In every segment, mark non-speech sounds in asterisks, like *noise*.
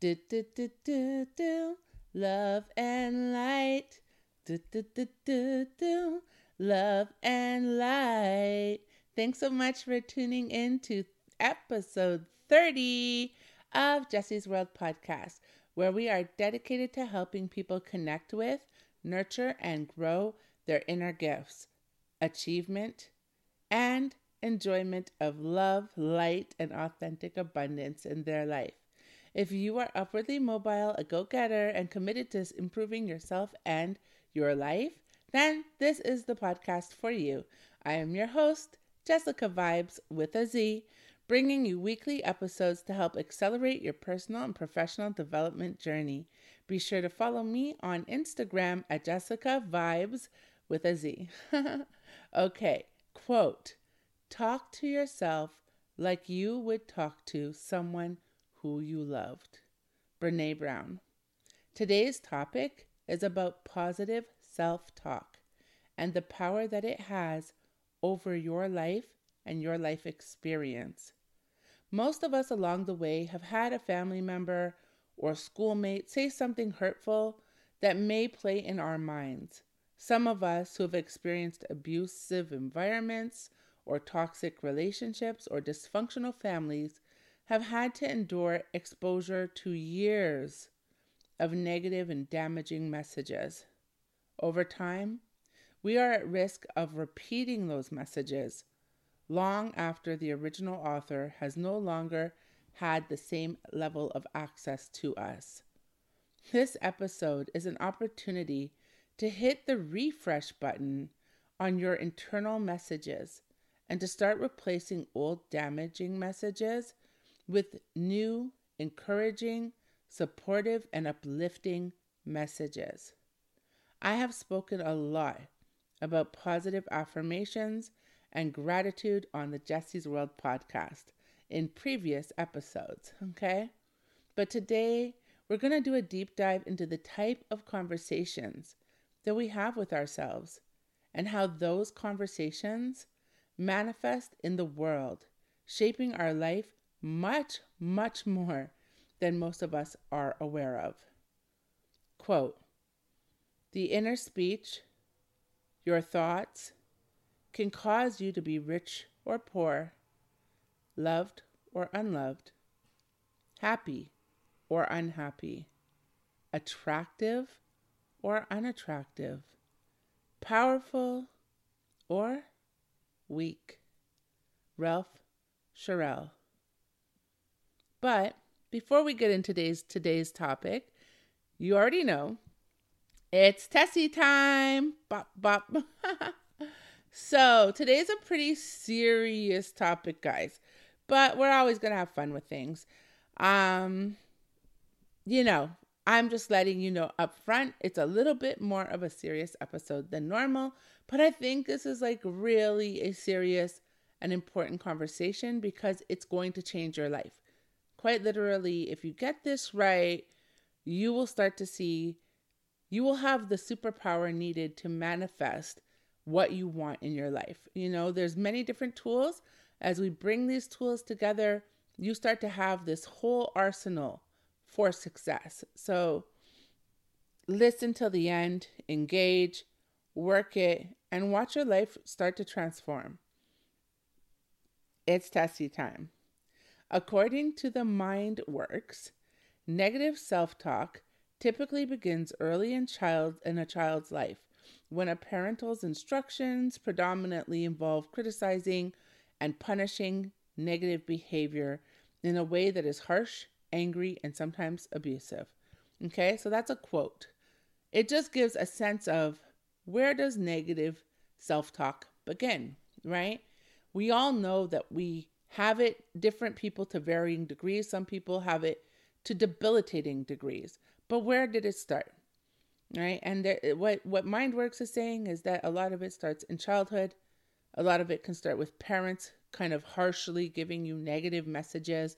Do, do, do, do, do. Love and light. Do, do, do, do, do. Love and light. Thanks so much for tuning in to episode 30 of Jessie's World podcast, where we are dedicated to helping people connect with, nurture, and grow their inner gifts, achievement, and enjoyment of love, light, and authentic abundance in their life. If you are upwardly mobile, a go getter, and committed to improving yourself and your life, then this is the podcast for you. I am your host, Jessica Vibez with a Z, bringing you weekly episodes to help accelerate your personal and professional development journey. Be sure to follow me on Instagram at Jessica Vibez with a Z. *laughs* okay, quote Talk to yourself like you would talk to someone who you loved. Brene Brown. Today's topic is about positive self talk and the power that it has over your life and your life experience. Most of us along the way have had a family member or schoolmate say something hurtful that may play in our minds. Some of us who have experienced abusive environments or toxic relationships or dysfunctional families have had to endure exposure to years of negative and damaging messages. Over time, we are at risk of repeating those messages long after the original author has no longer had the same level of access to us. This episode is an opportunity to hit the refresh button on your internal messages and to start replacing old damaging messages with new, encouraging, supportive, and uplifting messages. I have spoken a lot about positive affirmations and gratitude on the Jessie's World podcast in previous episodes, okay? But today, we're going to do a deep dive into the type of conversations that we have with ourselves and how those conversations manifest in the world, shaping our life much, much more than most of us are aware of. Quote The inner speech, your thoughts, can cause you to be rich or poor, loved or unloved, happy or unhappy, attractive or unattractive, powerful or weak. Ralph Sherrill. But before we get into today's today's topic, you already know it's Tessie time. Bop bop. *laughs* so today's a pretty serious topic, guys. But we're always gonna have fun with things. Um, you know, I'm just letting you know up front, it's a little bit more of a serious episode than normal, but I think this is like really a serious and important conversation because it's going to change your life. Quite literally, if you get this right, you will start to see, you will have the superpower needed to manifest what you want in your life. You know, there's many different tools. As we bring these tools together, you start to have this whole arsenal for success. So listen till the end, engage, work it, and watch your life start to transform. It's Tessie time. According to the Mind Works, negative self-talk typically begins early in child in a child's life when a parental's instructions predominantly involve criticizing and punishing negative behavior in a way that is harsh angry, and sometimes abusive. Okay, so that's a quote. It just gives a sense of where does negative self talk begin, right? We all know that we have it, different people to varying degrees. Some people have it to debilitating degrees. But where did it start? Right? And there, what, what MindWorks is saying is that a lot of it starts in childhood. A lot of it can start with parents kind of harshly giving you negative messages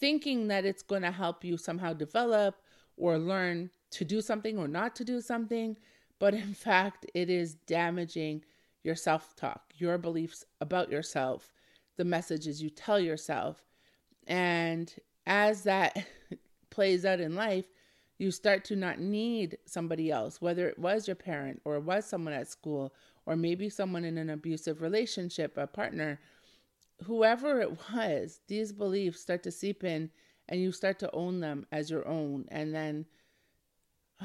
thinking that it's going to help you somehow develop or learn to do something or not to do something. But in *laughs* fact, it is damaging your self talk, your beliefs about yourself, the messages you tell yourself. And as that *laughs* plays out in life, you start to not need somebody else, whether it was your parent or it was someone at school or maybe someone in an abusive relationship, a partner, whoever it was, these beliefs start to seep in and you start to own them as your own. And then *sighs*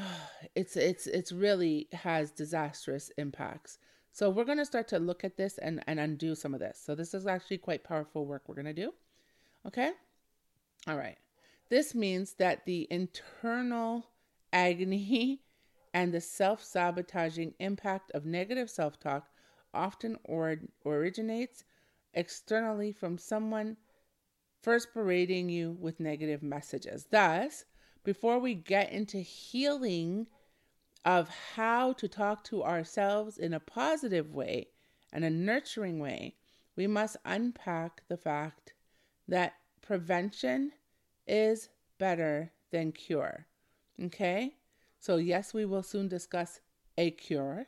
it's it's it's really has disastrous impacts. So we're going to start to look at this and, and undo some of this. So this is actually quite powerful work we're going to do. Okay? All right. This means that the internal agony *laughs* and the self sabotaging impact of negative self talk often or, originates externally from someone first berating you with negative messages. Thus, before we get into healing of how to talk to ourselves in a positive way and a nurturing way, we must unpack the fact that prevention is better than cure. Okay? So, yes, we will soon discuss a cure,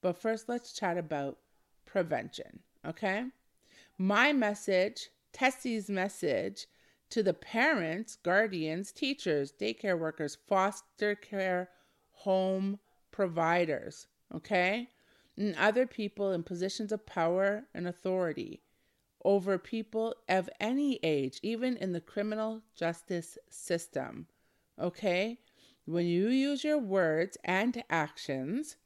but first let's chat about prevention, okay? My message, Tessie's message to the parents, guardians, teachers, daycare workers, foster care home providers, okay? And other people in positions of power and authority over people of any age, even in the criminal justice system, okay? when you use your words and actions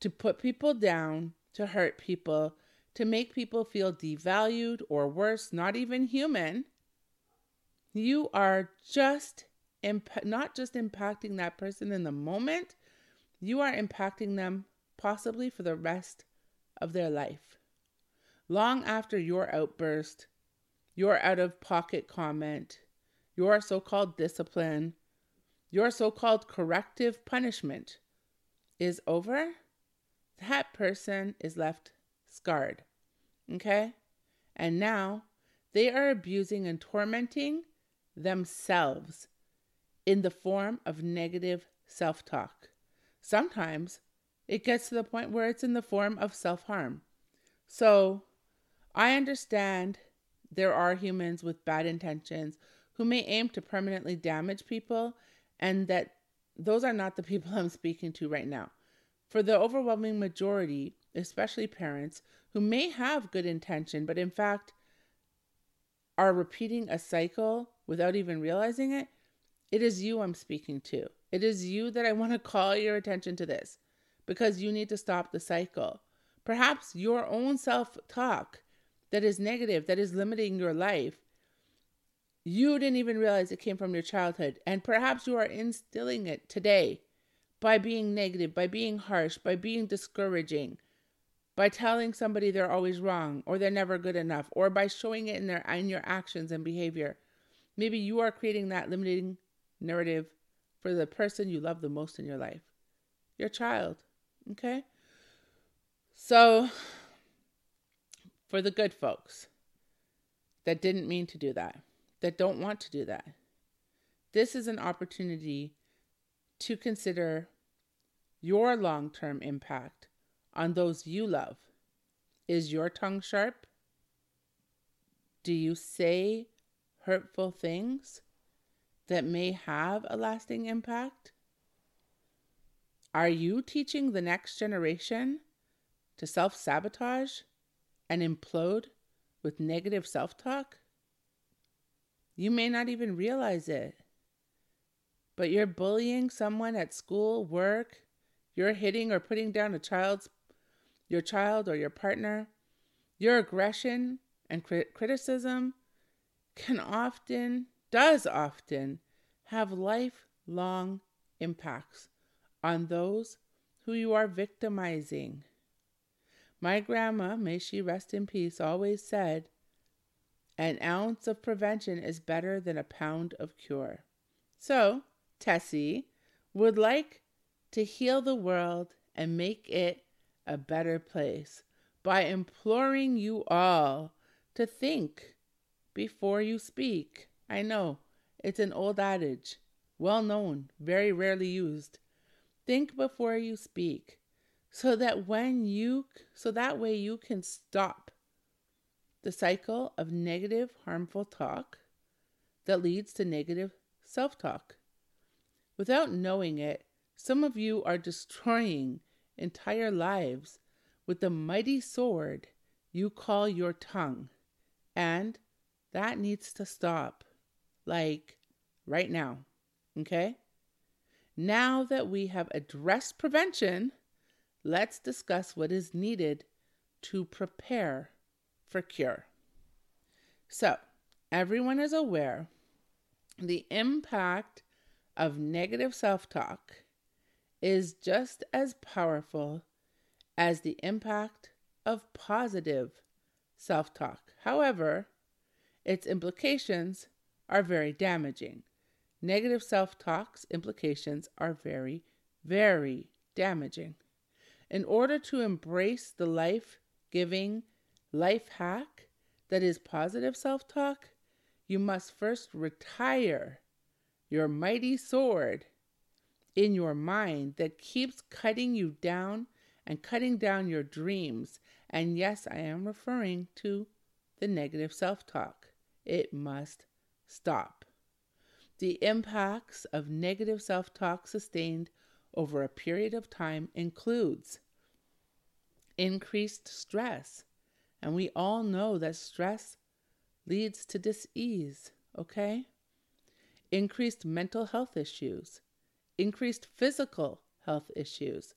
to put people down, to hurt people, to make people feel devalued or worse, not even human, you are just imp- not just impacting that person in the moment, you are impacting them possibly for the rest of their life. Long after your outburst, your out of pocket comment, your so called discipline, your so called corrective punishment is over, that person is left scarred. Okay? And now they are abusing and tormenting themselves in the form of negative self talk. Sometimes it gets to the point where it's in the form of self harm. So I understand there are humans with bad intentions who may aim to permanently damage people and that those are not the *laughs* people I'm speaking to right now. For the overwhelming majority, especially parents who may have good intention, but in fact are repeating a cycle without even realizing it, it is you I'm speaking to. It is you that I want to call your attention to this because you need to stop the cycle. Perhaps your own self talk that is negative, that is limiting your life, you didn't even realize it came from your childhood. And perhaps you are instilling it today by being negative, by being harsh, by being discouraging, by telling somebody they're always wrong or they're never good enough, or by showing it in their in your actions and behavior. Maybe you are creating that limiting narrative for the person you love the most in your life. Your child. Okay? So for the good folks that didn't mean to do that that don't want to do that. This is an opportunity to consider your long term impact on those you love. Is your tongue sharp? Do you say hurtful things that may have a lasting impact? Are you teaching the next generation to self sabotage and implode with negative self talk? You may not even realize it. But you're bullying someone at school, work, you're hitting or putting down a child's your child or your partner. Your aggression and crit- criticism can often does often have lifelong impacts on those who you are victimizing. My grandma, may she rest in peace, always said, an ounce of prevention is better than a pound of cure. So, Tessie would like to heal the world and make it a better place by imploring you all to think before you speak. I know it's an old adage, well known, very rarely used. Think before you speak so that when you so that way you can stop the cycle of negative, harmful talk that leads to negative self talk. Without knowing it, some of you are destroying entire lives with the mighty sword you call your tongue. And that needs to stop. Like right now. Okay? Now that we have addressed prevention, let's discuss what is needed to prepare for cure. So, everyone is aware the impact of negative self talk is just as powerful as the impact of positive self talk. However, its implications are very damaging. Negative self talk's implications are very, very damaging. In order to embrace the life giving life hack that is positive self talk, you must first retire your mighty sword in your mind that keeps cutting you down and cutting down your dreams. And yes, I am referring to the negative self talk. It must stop. The impacts of negative self talk sustained over a period of time includes increased stress. And we all know that stress leads to dis-ease, okay? Increased mental health issues, increased physical health issues,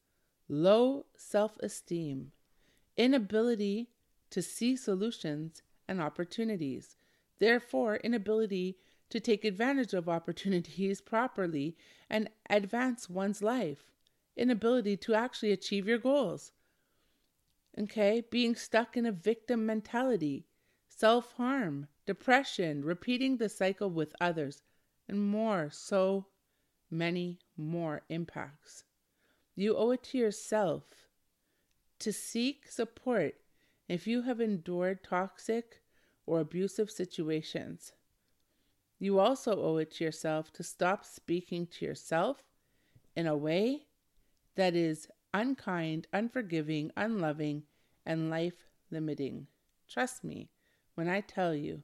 low self-esteem, inability to see solutions and opportunities, therefore inability to take advantage of opportunities properly and advance one's life, inability to actually achieve your goals. Okay, being stuck in a victim mentality, self harm, depression, repeating the cycle with others, and more, so many more impacts. You owe it to yourself to seek support if you have endured toxic or abusive situations. You also owe it to yourself to stop speaking to yourself in a way that is unkind, unforgiving, unloving, and life limiting. Trust me when I tell you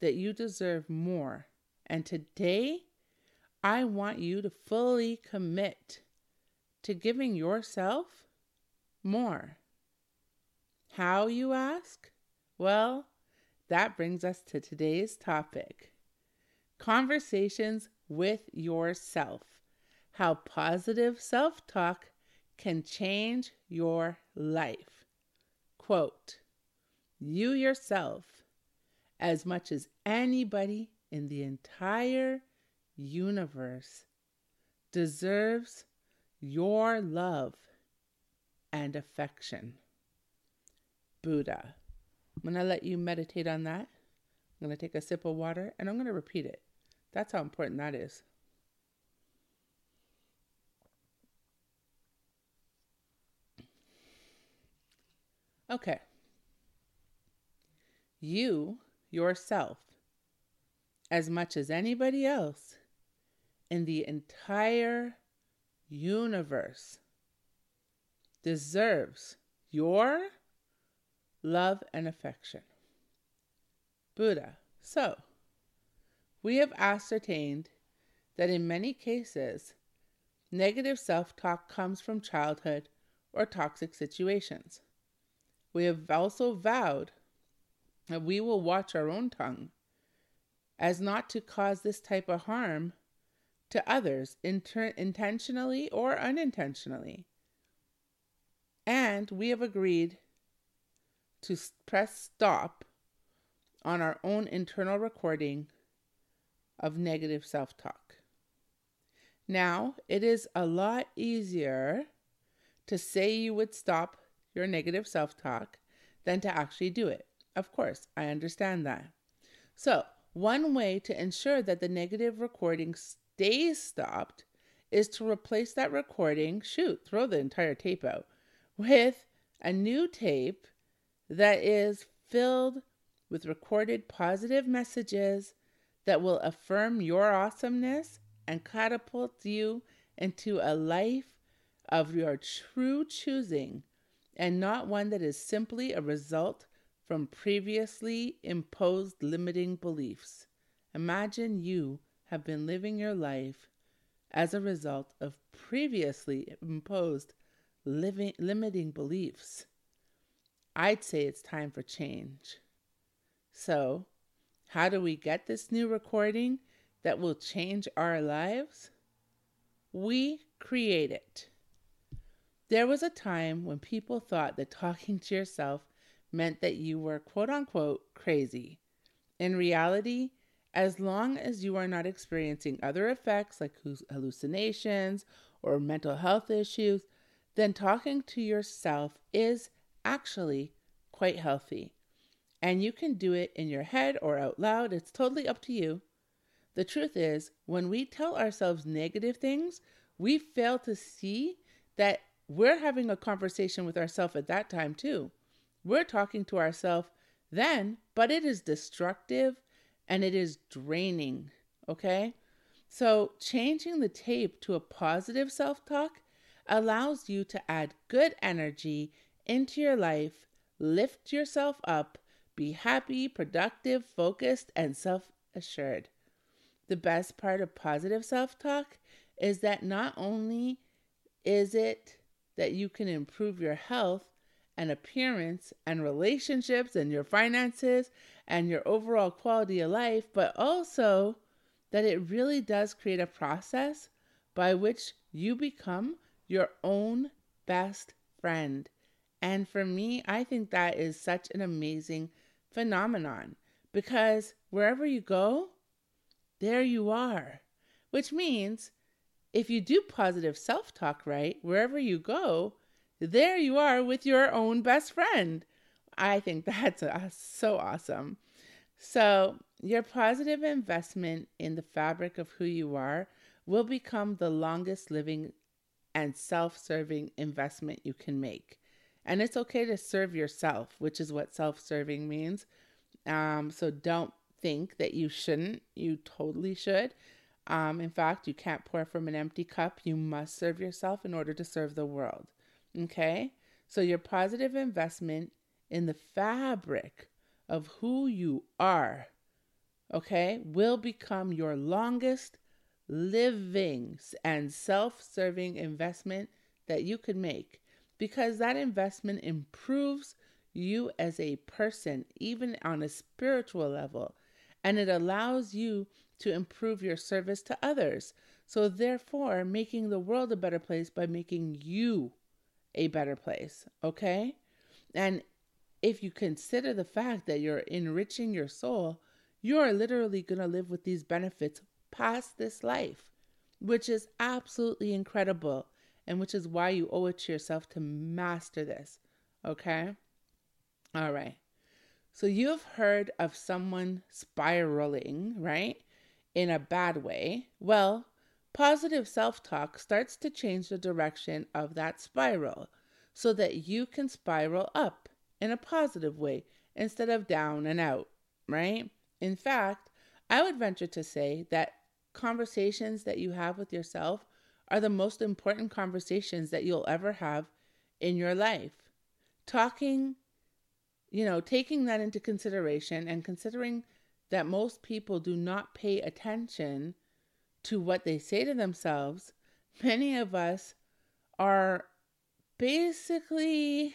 that you deserve more. And today, I want you to fully commit to giving yourself more. How, you ask? Well, that brings us to today's topic conversations with yourself. How positive self talk can change your life. Quote You yourself, as much as anybody in the entire universe, deserves your love and affection. Buddha. I'm going to let you meditate on that. I'm going to take a sip of water and I'm going to repeat it. That's how important that is. Okay. You, yourself, as much as anybody else in the entire universe, deserves your love and affection. Buddha. So, we have ascertained that in many cases, negative self talk comes from childhood or toxic situations. We have also vowed that we will watch our own tongue as not to cause this type of harm to others inter- intentionally or unintentionally. And we have agreed to press stop on our own internal recording of negative self talk. Now, it is a lot easier to say you would stop your negative self talk than to actually do it. Of course, I understand that. So, one way to ensure that the negative recording stays stopped is to replace that recording, shoot, throw the entire tape out, with a new tape that is filled with recorded positive messages that will affirm your awesomeness and catapult you into a life of your true choosing and not one that is simply a result from previously imposed limiting beliefs. Imagine you have been living your life as a result of previously imposed living, limiting beliefs, I'd say it's time for change. So, how do we get this new recording that will change our lives? We create it. There was a time when people thought that talking to yourself meant that you were quote unquote crazy. In reality, as long as you are not experiencing other effects like hallucinations or mental health issues, then talking to yourself is actually quite healthy. And you can do it in your head or out loud, it's totally up to you. The truth is, when we tell ourselves negative things, we fail to see that we're having a conversation with ourselves at that time too. We're talking to ourselves then, but it is destructive and it is draining. Okay? So, changing the tape to a positive self talk allows you to add good energy into your life, lift yourself up, be happy, productive, focused, and self assured. The best part of positive self talk is that not only is it that you can improve your health and appearance and relationships and your finances and your overall quality of life, but also that it really does create a process by which you become your own best friend. And for me, I think that is such an amazing phenomenon because wherever you go, there you are. Which means if you do positive self talk right, wherever you go, there you are with your own best friend. I think *laughs* that's uh, so awesome. So, your positive investment in the fabric of who you are will become the longest living and self serving investment you can make. And it's okay to serve yourself, which is what self serving means. Um, so, don't think that you shouldn't. You totally should. Um, in fact, you can't pour from an empty cup. You must serve yourself in order to serve the world. Okay? So, your positive investment in the fabric of who you are, okay, will become your longest living and self serving investment that you could make because that investment improves you as a person, even on a spiritual level, and it allows you to improve your service to others. So, therefore, making the world a better place by making you a better place. Okay? And if you consider the fact that you're enriching your soul, you are literally going to live with these benefits past this life, which is absolutely incredible and which is why you owe it to yourself to master this. Okay? All right. So you've heard of someone spiraling, right? In a bad way. Well, positive self talk starts to change the direction of that spiral so that you can spiral up in a positive way instead of down and out, right? In fact, I would venture to say that conversations that you have with yourself are the most important conversations that you'll ever have in your life. Talking, you know, taking that into consideration and considering that most people do not pay attention to what they say to themselves, many of us are basically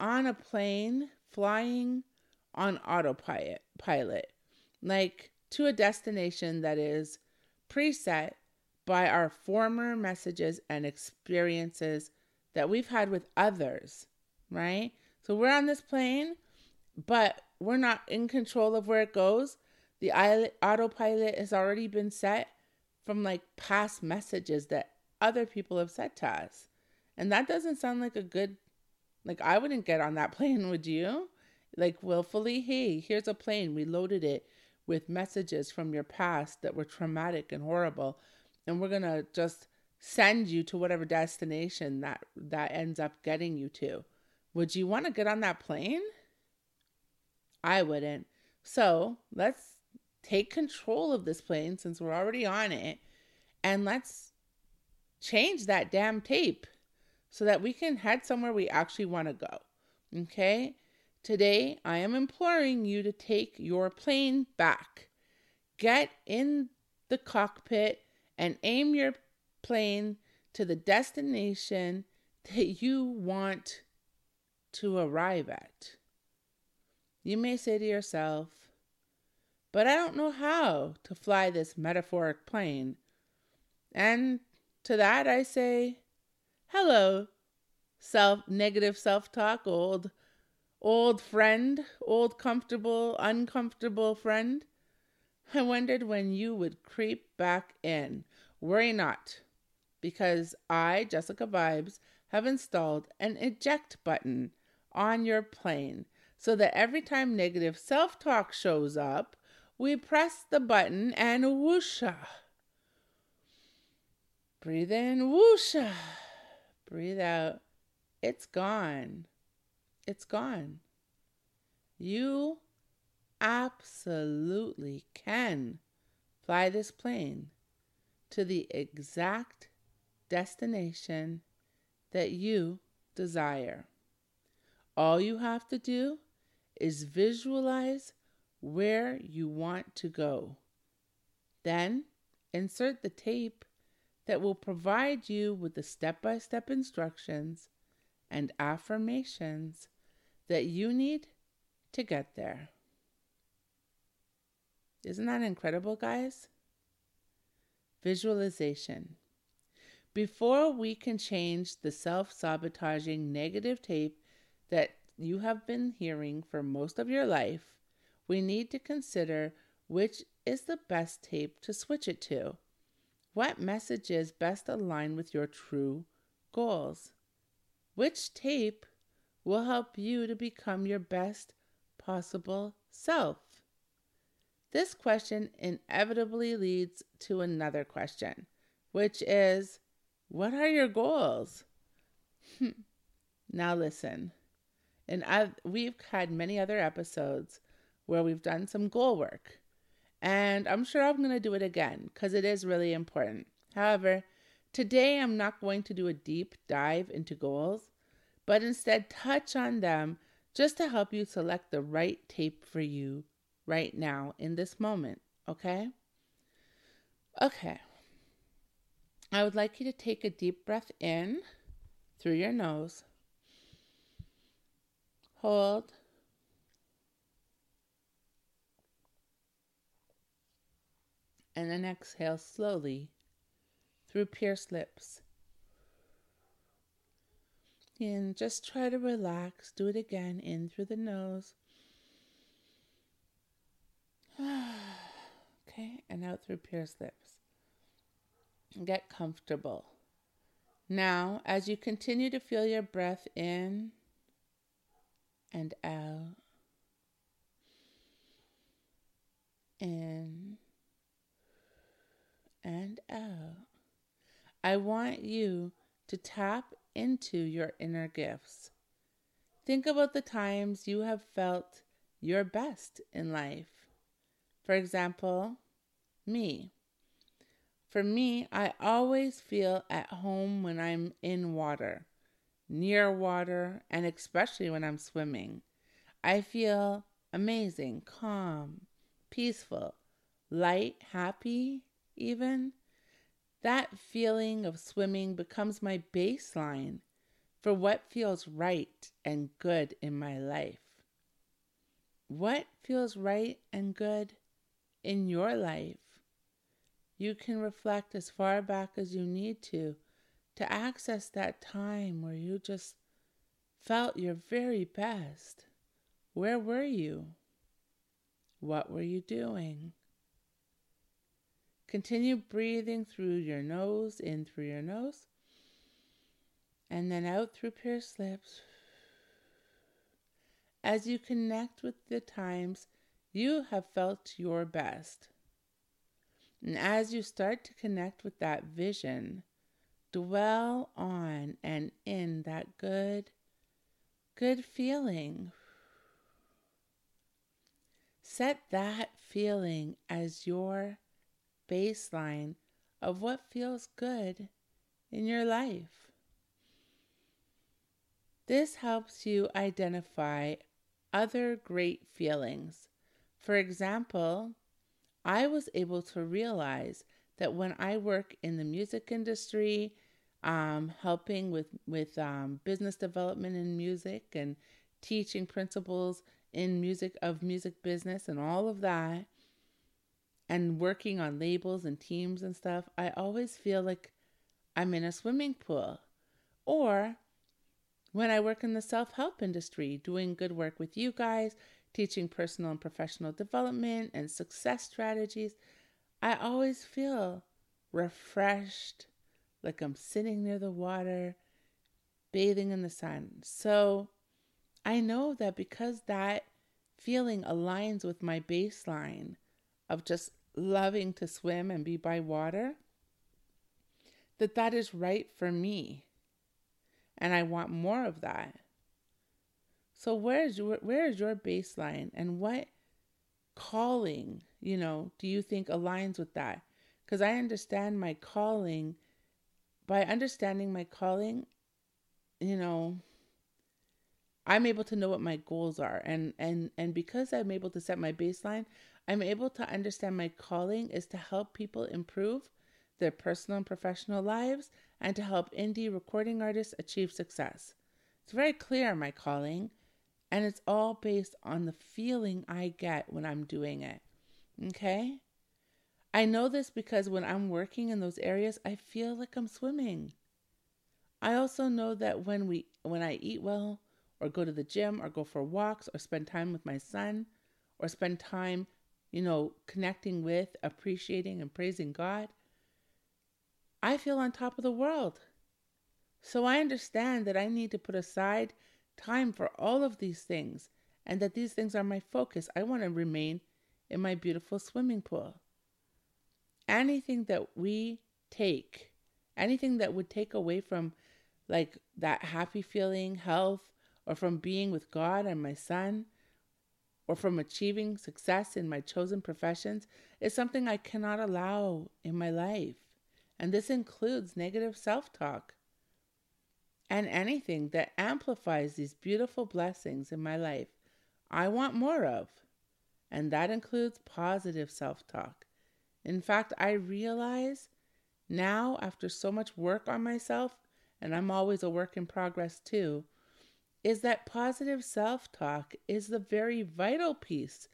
on a plane flying on autopilot pilot like to a destination that is preset by our former messages and experiences that we've had with others right so we're on this plane but we're not in control of where it goes the autopilot has already been set from like past messages that other people have said to us and that doesn't sound like a good like, I wouldn't get on that *laughs* plane, would you? Like, willfully, hey, here's a plane. We loaded it with messages from your past that were traumatic and horrible. And we're going to just send you to whatever destination that that ends up getting you to. Would you want to get on that plane? I wouldn't. So, let's take control of this plane since we're already on it and let's change that damn tape so that we can head somewhere we actually want to go. Okay? Today, I am imploring you to take your plane back get in the cockpit and aim your plane to the destination that you want to arrive at. You may say to yourself, but I don't know how to fly this metaphoric plane. And to that I say, hello, self negative self-talk, old old friend, old comfortable, uncomfortable friend. I wondered when you would creep back in. Worry not, because I, Jessica Vibez, have installed an eject button on your plane so that every time negative self talk shows up, we press the button and whoosha. Breathe in, whoosha. Breathe out. It's gone. It's gone. You absolutely can fly this plane to the exact destination that you desire. All you have to do is visualize where you want to go. Then insert the tape that will provide you with the step by step instructions and affirmations that you need to get there. Isn't that incredible, guys? Visualization. Before we can change the self sabotaging negative tape that you have been hearing for most of your life, we need to consider which is the best tape to switch it to. What messages best align with your true goals? Which tape will help you to become your best possible self? This question inevitably leads to another question, which is What are your goals? Hmm. now, listen and I've, we've had many other episodes where we've done some goal work. And I'm sure I'm going to do it again because it is really important. However, today I'm not going to do a deep dive into goals, but instead touch on them just to help you select the right tape for you right now in this moment. Okay? Okay. I would like you to take a deep breath in through your nose Hold. And then exhale slowly through pierced lips. And just try to relax. Do it again in through the nose. *sighs* okay, and out through pierced lips. Get comfortable. Now, as you continue to feel your breath in and out. In and out. I want you to tap into your inner gifts. Think about the times you have felt your best in life. For example, me. For me, I always feel at home when I'm in water near water, and especially when I'm swimming. I feel amazing, calm, peaceful, light, happy, even. That feeling of swimming becomes my baseline for what feels right and good in my life. What feels right and good in your life? You can reflect as far back as you need to to access that time where you just felt your very best. Where were you? What were you doing? Continue breathing through your nose, in through your nose, and then out through pierced lips. As you connect with the times you have felt your best. And as you start to connect with that vision, dwell on and in that good, good feeling. Set that feeling as your baseline of what feels good in your life. This helps you identify other great feelings. For example, I was able to realize that when I work in the music industry, um, helping with with um, business development in music and teaching principles in music of music business and all of that, and working on labels and teams and stuff, I always feel like I'm in a swimming pool. Or when I work in the self help industry, doing good work with you guys, teaching personal and professional development and success strategies, I always feel refreshed, like I'm sitting near the water, bathing in the sun. So I know that because that feeling aligns with my baseline of just loving to swim and be by water, that that is right for me. And I want more of that. So where is your where is your baseline and what calling, you know, do you think aligns with that? Cuz I understand my calling by understanding my calling, you know, I'm able to know what my goals are and and and because I'm able to set my baseline, I'm able to understand my calling is to help people improve their personal and professional lives and to help indie recording artists achieve success. It's very clear my calling and it's all based on the feeling I get when I'm doing it. Okay? I know this because when I'm working in those areas, I feel like I'm swimming. I also know that when we when I eat well or go to the gym or go for walks or spend time with my son or spend time, you know, connecting with, appreciating and praising God, I feel on top of the world. So I understand that I need to put aside time for all of these things and that these things are my focus. I want to remain in my beautiful swimming pool. Anything that we take, anything that would take away from like that happy feeling, health, or from being with God and my son, or from achieving success in my chosen professions is something I cannot allow in my life. And this includes negative self talk and anything that amplifies these beautiful blessings in my life, I want more of. And that includes positive self talk. In fact, I realize now, after so much work on myself, and I'm always a work in progress too, is that positive self talk is the very vital piece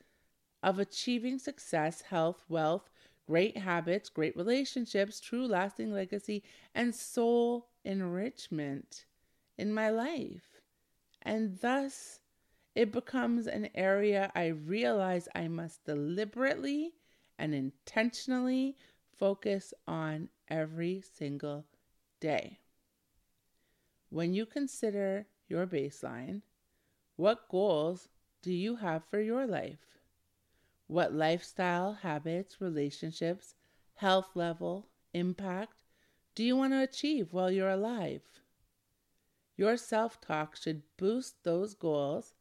of achieving success, health, wealth, great habits, great relationships, true lasting legacy, and soul enrichment in my life. And thus, it becomes an area I realize I must deliberately and intentionally focus on every single day. When you consider your baseline, what goals do you have for your life? What lifestyle, habits, relationships, health level, impact do you want to achieve while you're alive? Your self talk should boost those goals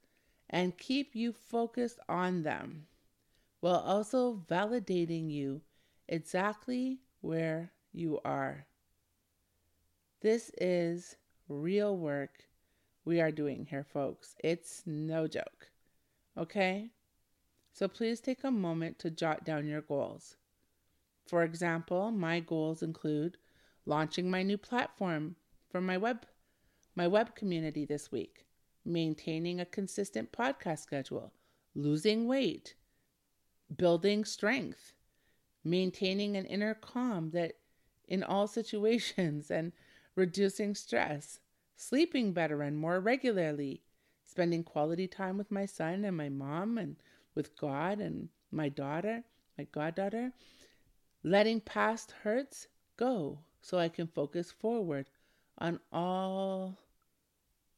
and keep you focused on them while also validating you exactly where you are. This is real work we are doing here, folks. It's no joke. Okay? So please take a moment to jot down your goals. For example, my goals include launching my new platform for my web my web community this week, maintaining a consistent podcast schedule, losing weight, building strength, maintaining an inner calm that in all *laughs* situations and reducing stress, sleeping better and more regularly, spending quality time with my son and my mom and with God and my daughter, my goddaughter, letting past hurts go so I can focus forward on all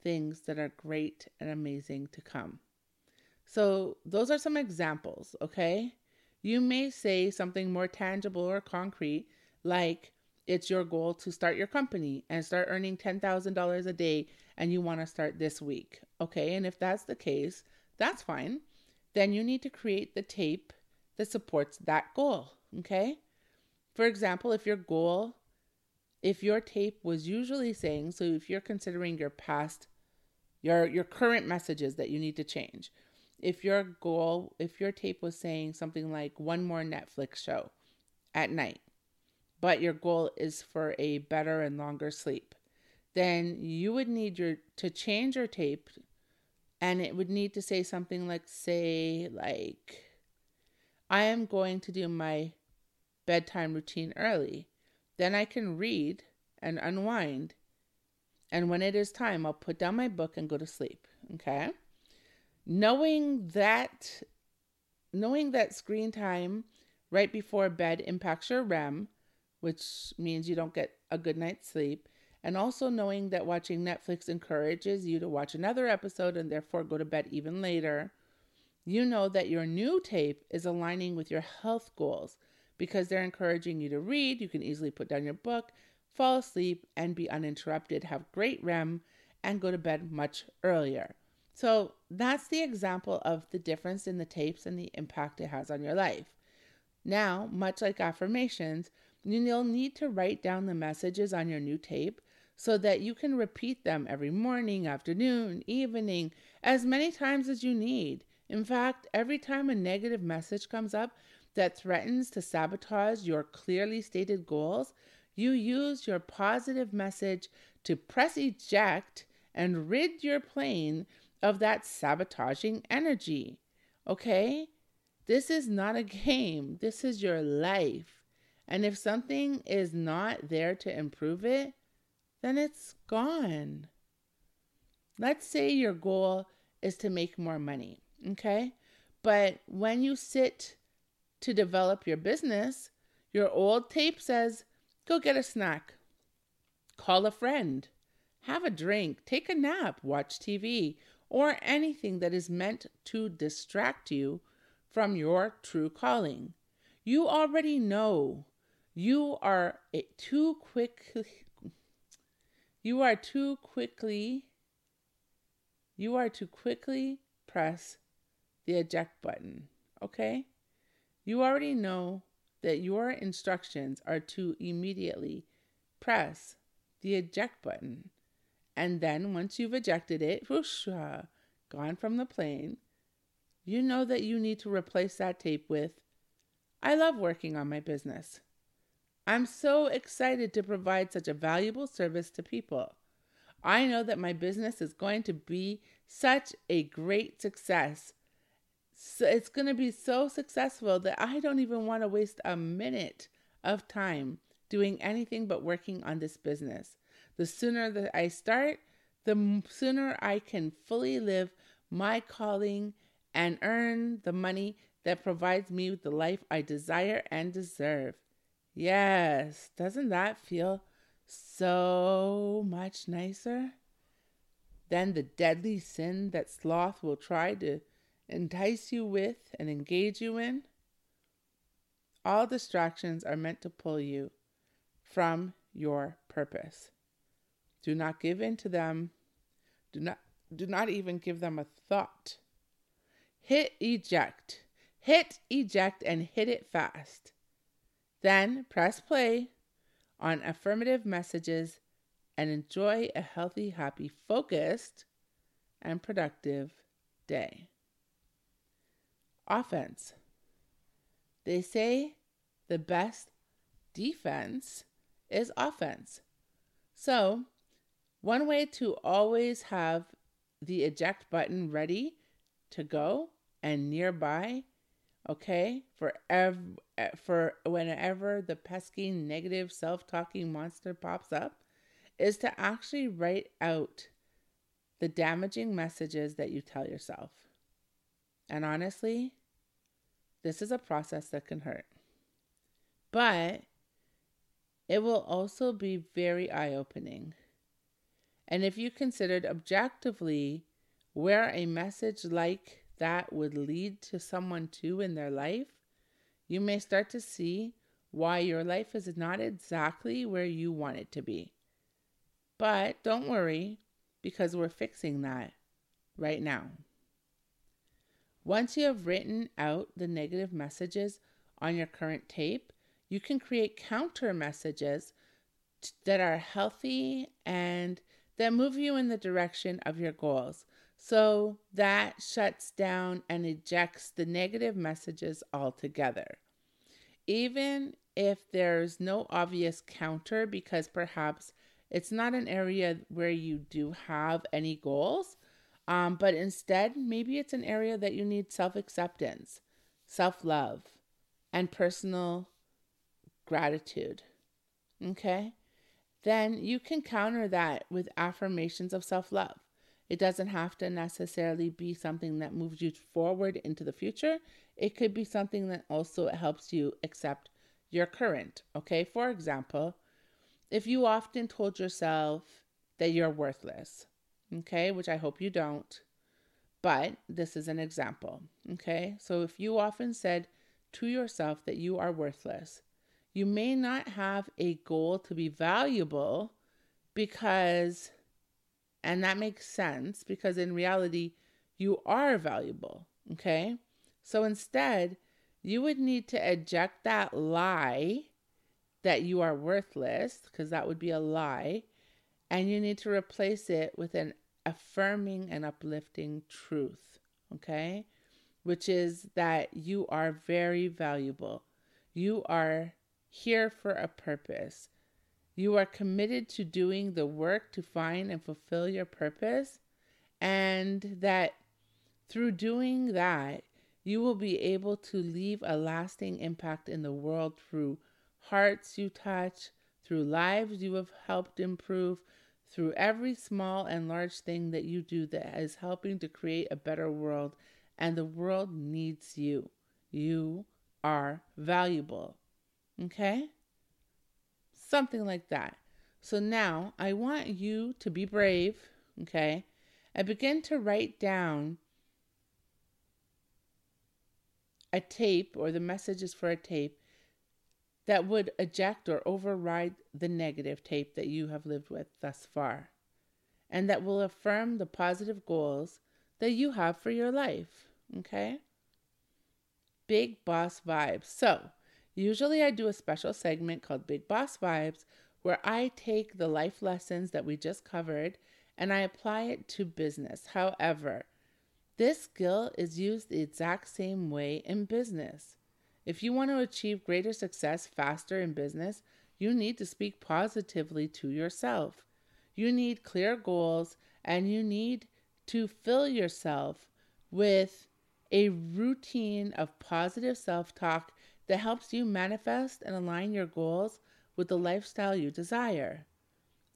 things that are great and amazing to come. So, those are some examples, okay? You may say something more tangible or concrete, like it's your goal to start your company and start earning $10,000 a day, and you want to start this week, okay? And if that's the case, that's fine. Then you need to create the tape that supports that goal, okay? For example, if your goal if your tape was usually saying, so if you're considering your past, your your current messages that you need to change, if your goal, if your tape was saying something like one more Netflix show at night, but your goal is for a better and longer sleep, then you would need your to change your tape and it would need to say something like say like I am going to do my bedtime routine early. Then I can read and unwind. And when it is time, I'll put down my book and go to sleep. Okay? Knowing that knowing that screen time right before bed impacts your REM, which means you don't get a good night's sleep, and also knowing that watching Netflix encourages you to watch another episode and therefore go to bed even later, you know that your new tape is aligning with your health goals because they're encouraging you to read. You can easily put down your book, fall asleep, and be uninterrupted, have great REM, and go to bed much earlier. So that's the example of the difference in the tapes and the impact it has on your life. Now, much like affirmations, you'll need to write down the messages on your new tape so that you can repeat them every morning, afternoon, evening, as many times as you need. In fact, every time a negative message comes up that threatens to sabotage your clearly stated goals, you use your positive message to press eject and rid your plane of that sabotaging energy. Okay? This is not a *laughs* game, this is your life. And if something is not there to improve it, then it's gone. Let's say your goal is to make more money, okay? But when you sit to develop your business, your old tape says, go get a snack, call a friend, have a drink, take a nap, watch TV, or anything that is meant to distract you from your true calling. You already know you are too quick you are too quickly you are to quickly press the eject button, okay? You already know that your instructions are to immediately press the eject button. And then once you've ejected it, whoosh, uh, gone from the plane, you know that you need to replace that tape with I love working on my business. I'm so excited to provide such a valuable service to people. I know that my business is going to be such a great success. So it's going to be so successful that I don't even want to waste a minute of time doing anything but working on this business. The sooner that I start, the sooner I can fully live my calling and earn the money that provides me with the life I desire and deserve. Yes, doesn't that feel so much nicer than the deadly sin that sloth will try to entice you with and engage you in? All distractions are meant to pull you from your purpose. Do not give in to them. Do not do not even give them a thought. Hit eject. Hit eject and hit it fast. Then press play on affirmative messages and enjoy a healthy, happy, focused, and productive day. Offense. They say the best defense is offense. So, one way to always have the eject button ready to go and nearby, okay, for ev- eh, for whenever the pesky negative self-talking monster pops up is to actually write out the damaging messages that you tell yourself. And honestly, this is a process that can hurt. But it will also be very eye opening. And if you considered objectively where a message like that would lead to someone to in their life, you may start to see why your life is not exactly where you want it to be. But don't worry, because we're fixing that right now. Once you have written out the negative messages on your current tape, you can create counter messages that are healthy and that move you in the direction of your goals. So that shuts down and ejects the negative messages altogether. Even if there's no obvious counter, because perhaps it's not an area where you do have any goals, um, but instead, maybe it's an area that you need self acceptance, self love, and personal gratitude. Okay? Then you can counter that with affirmations of self love. It doesn't have to necessarily be something that moves you forward into the future. It could be something that also helps you accept your current. Okay, for example, if you often told yourself that you're worthless, okay, which I hope you don't, but this is an example. Okay, so if you often said to yourself that you are worthless, you may not have a goal to be valuable because and that makes sense because in reality, you are valuable. Okay. So instead, you would need to eject that lie that you are worthless, because that would be a lie, and you need to replace it with an affirming and uplifting truth. Okay. Which is that you are very valuable. You are here for a purpose. You are committed to doing the work to find and fulfill your purpose, and that through doing that, you will be able to leave a lasting impact in the world through hearts you touch, through lives you have helped improve, through every small and large thing that you do that is helping to create a better world. And the world needs you. You are valuable. Okay? Something like that. So now I want you to be brave, okay, and begin to write down a tape or the messages for a tape that would eject or override the negative tape that you have lived with thus far, and that will affirm the positive goals that you have for your life, okay? Big boss vibes. So, Usually, I do a special segment called Big Boss Vibes where I take the life lessons that we just covered and I apply it to business. However, this skill is used the exact same way in business. If you want to achieve greater success faster in business, you need to speak positively to yourself. You need clear goals and you need to fill yourself with a routine of positive self talk that helps you manifest and align your goals with the lifestyle you desire.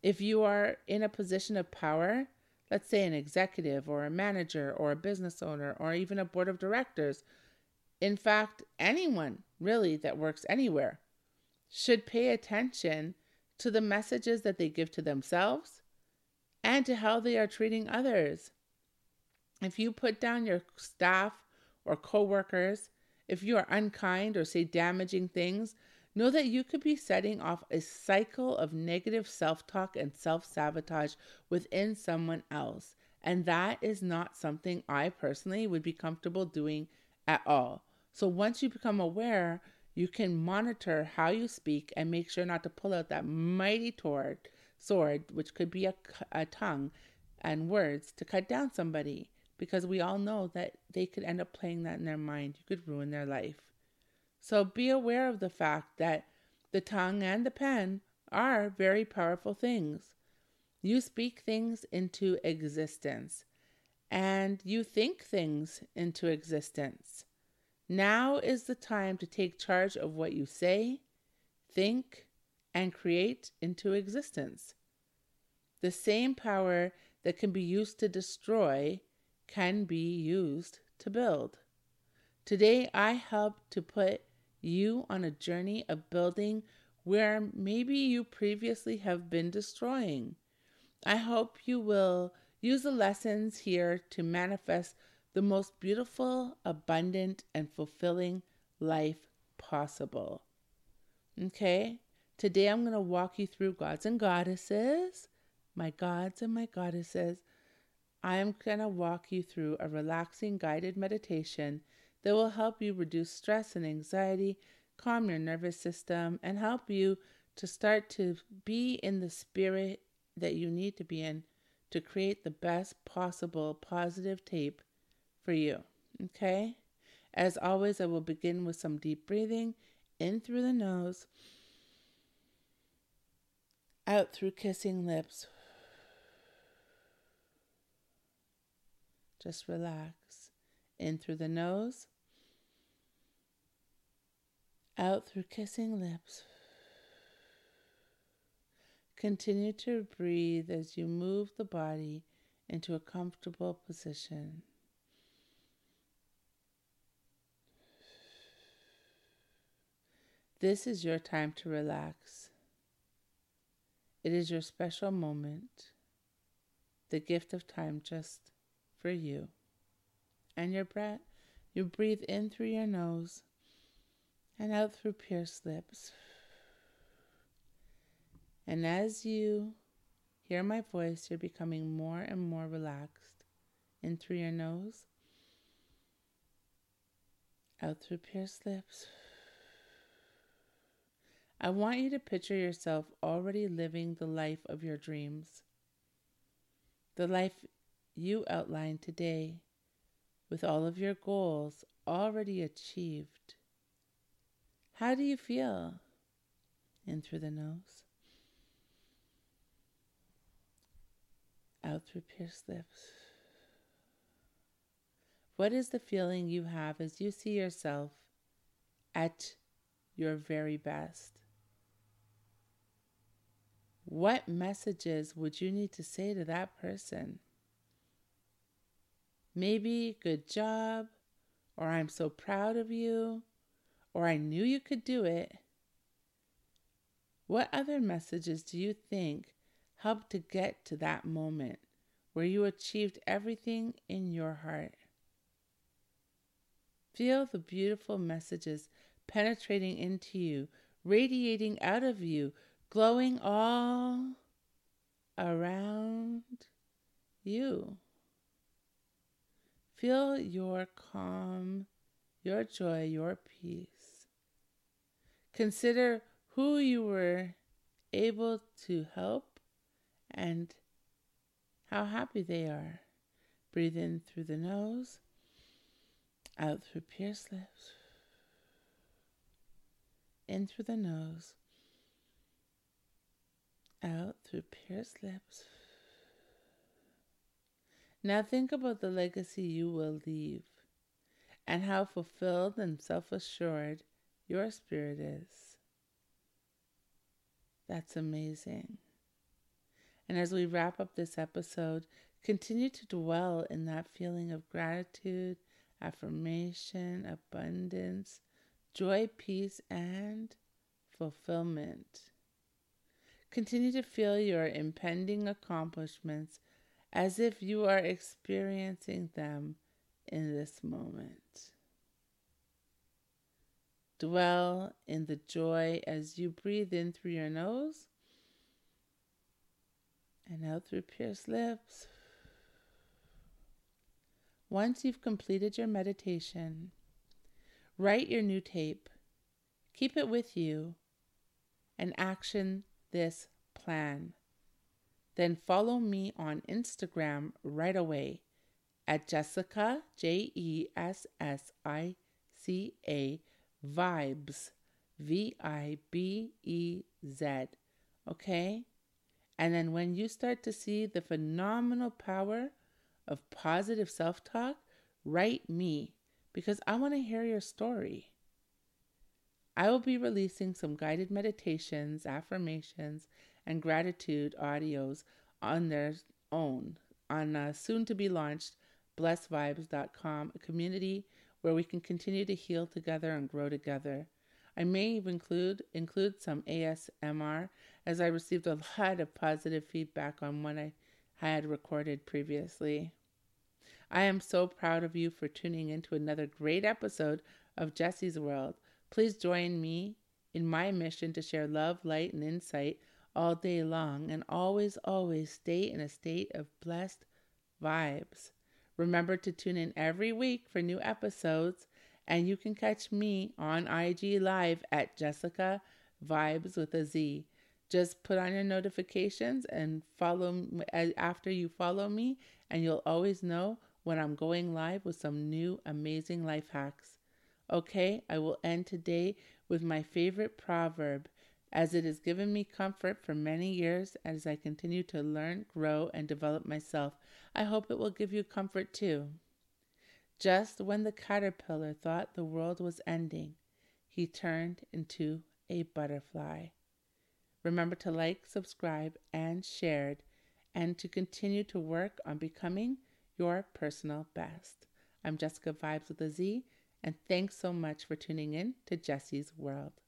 If you are in a position of power, let's say an executive or a manager or a business owner or even a board of directors, in fact, anyone really that works anywhere should pay attention to the messages that they give to themselves and to how they are treating others. If you put down your staff or coworkers if you are unkind or say damaging things, know that you could be setting off a cycle of negative self talk and self sabotage within someone else. And that is not something I personally would be comfortable doing at all. So once you become aware, you can monitor how you speak and make sure not to pull out that mighty sword, which could be a, a tongue and words to cut down somebody because we all know that they could end up playing that in their mind. You could ruin their life. So be aware of the fact that the tongue and the pen are very powerful things. You speak things into existence and you think things into existence. Now is the time to take charge of what you say, think, and create into existence. The same power that can be used to destroy can be used to build. Today, I help to put you on a journey of building where maybe you previously have been destroying. I hope you will use the lessons here to manifest the most beautiful, abundant, and fulfilling life possible. Okay, today I'm going to walk you through gods and goddesses, my gods and my goddesses, I am going to walk you through a relaxing guided meditation that will help you reduce stress and anxiety, calm your nervous system, and help you to start to be in the spirit that you need to be in to create the best possible positive tape for you. Okay? As always, I will begin with some deep breathing in through the nose, out through kissing lips. Just relax. In through the nose, out through kissing lips. Continue to breathe as you move the body into a comfortable position. This is your time to relax. It is your special moment, the gift of time just for you. And your breath, you breathe in through your nose and out through pierced lips. And as you hear my voice, you're becoming more and more relaxed in through your nose, out through pierced lips. I want you to picture yourself already living the life of your dreams, the life you outlined today, with all of your goals already achieved. How do you feel? In through the nose, out through pierced lips. What is the feeling you have as you see yourself at your very best? What messages would you need to say to that person? Maybe good job, or I'm so proud of you, or I knew you could do it. What other messages do you think helped to get to that moment where you achieved everything in your heart? Feel the beautiful messages penetrating into you, radiating out of you, glowing all around you. Feel your calm, your joy, your peace. Consider who you were able to help and how happy they are. Breathe in through the nose, out through pierced lips, in through the nose, out through pierced lips. Now think about the legacy you will leave and how fulfilled and self assured your spirit is. That's amazing. And as we wrap up this episode, continue to dwell in that feeling of gratitude, affirmation, abundance, joy, peace, and fulfillment. Continue to feel your impending accomplishments as if you are experiencing them in this moment. Dwell in the joy as you breathe in through your nose and out through pierced lips. Once you've completed your meditation, write your new tape, keep it with you, and action this plan. Then follow me on Instagram right away at Jessica, J E S S I C A Vibez, V I B E Z. Okay? And then when you start to see the phenomenal power of positive self talk, write me because I want to hear your story. I will be releasing some guided meditations, affirmations, and gratitude audios on their own on uh, a soon to be launched blessvibes.com, a community where we can continue to heal together and grow together. I may even include include some ASMR as I received a lot of positive feedback on what I had recorded previously. I am so proud of you for tuning in to another great episode of Jessie's World. Please join me in my mission to share love, light, and insight all day long and always, always stay in a state of blessed vibes. Remember to tune in every week for new episodes, and you can catch me on IG Live at Jessica Vibez with a Z. Just put on your notifications and follow after you follow me, and you'll always know when I'm going live with some new amazing life hacks. Okay, I will end today with my favorite proverb, as it has given me comfort for many years as I continue to learn, grow, and develop myself. I hope it will give you comfort too. Just when the caterpillar thought the world was ending, he turned into a butterfly. Remember to like, subscribe, and share, and to continue to work on becoming your personal best. I'm Jessica Vibez with a Z, and thanks so much for tuning in to Jessie's World.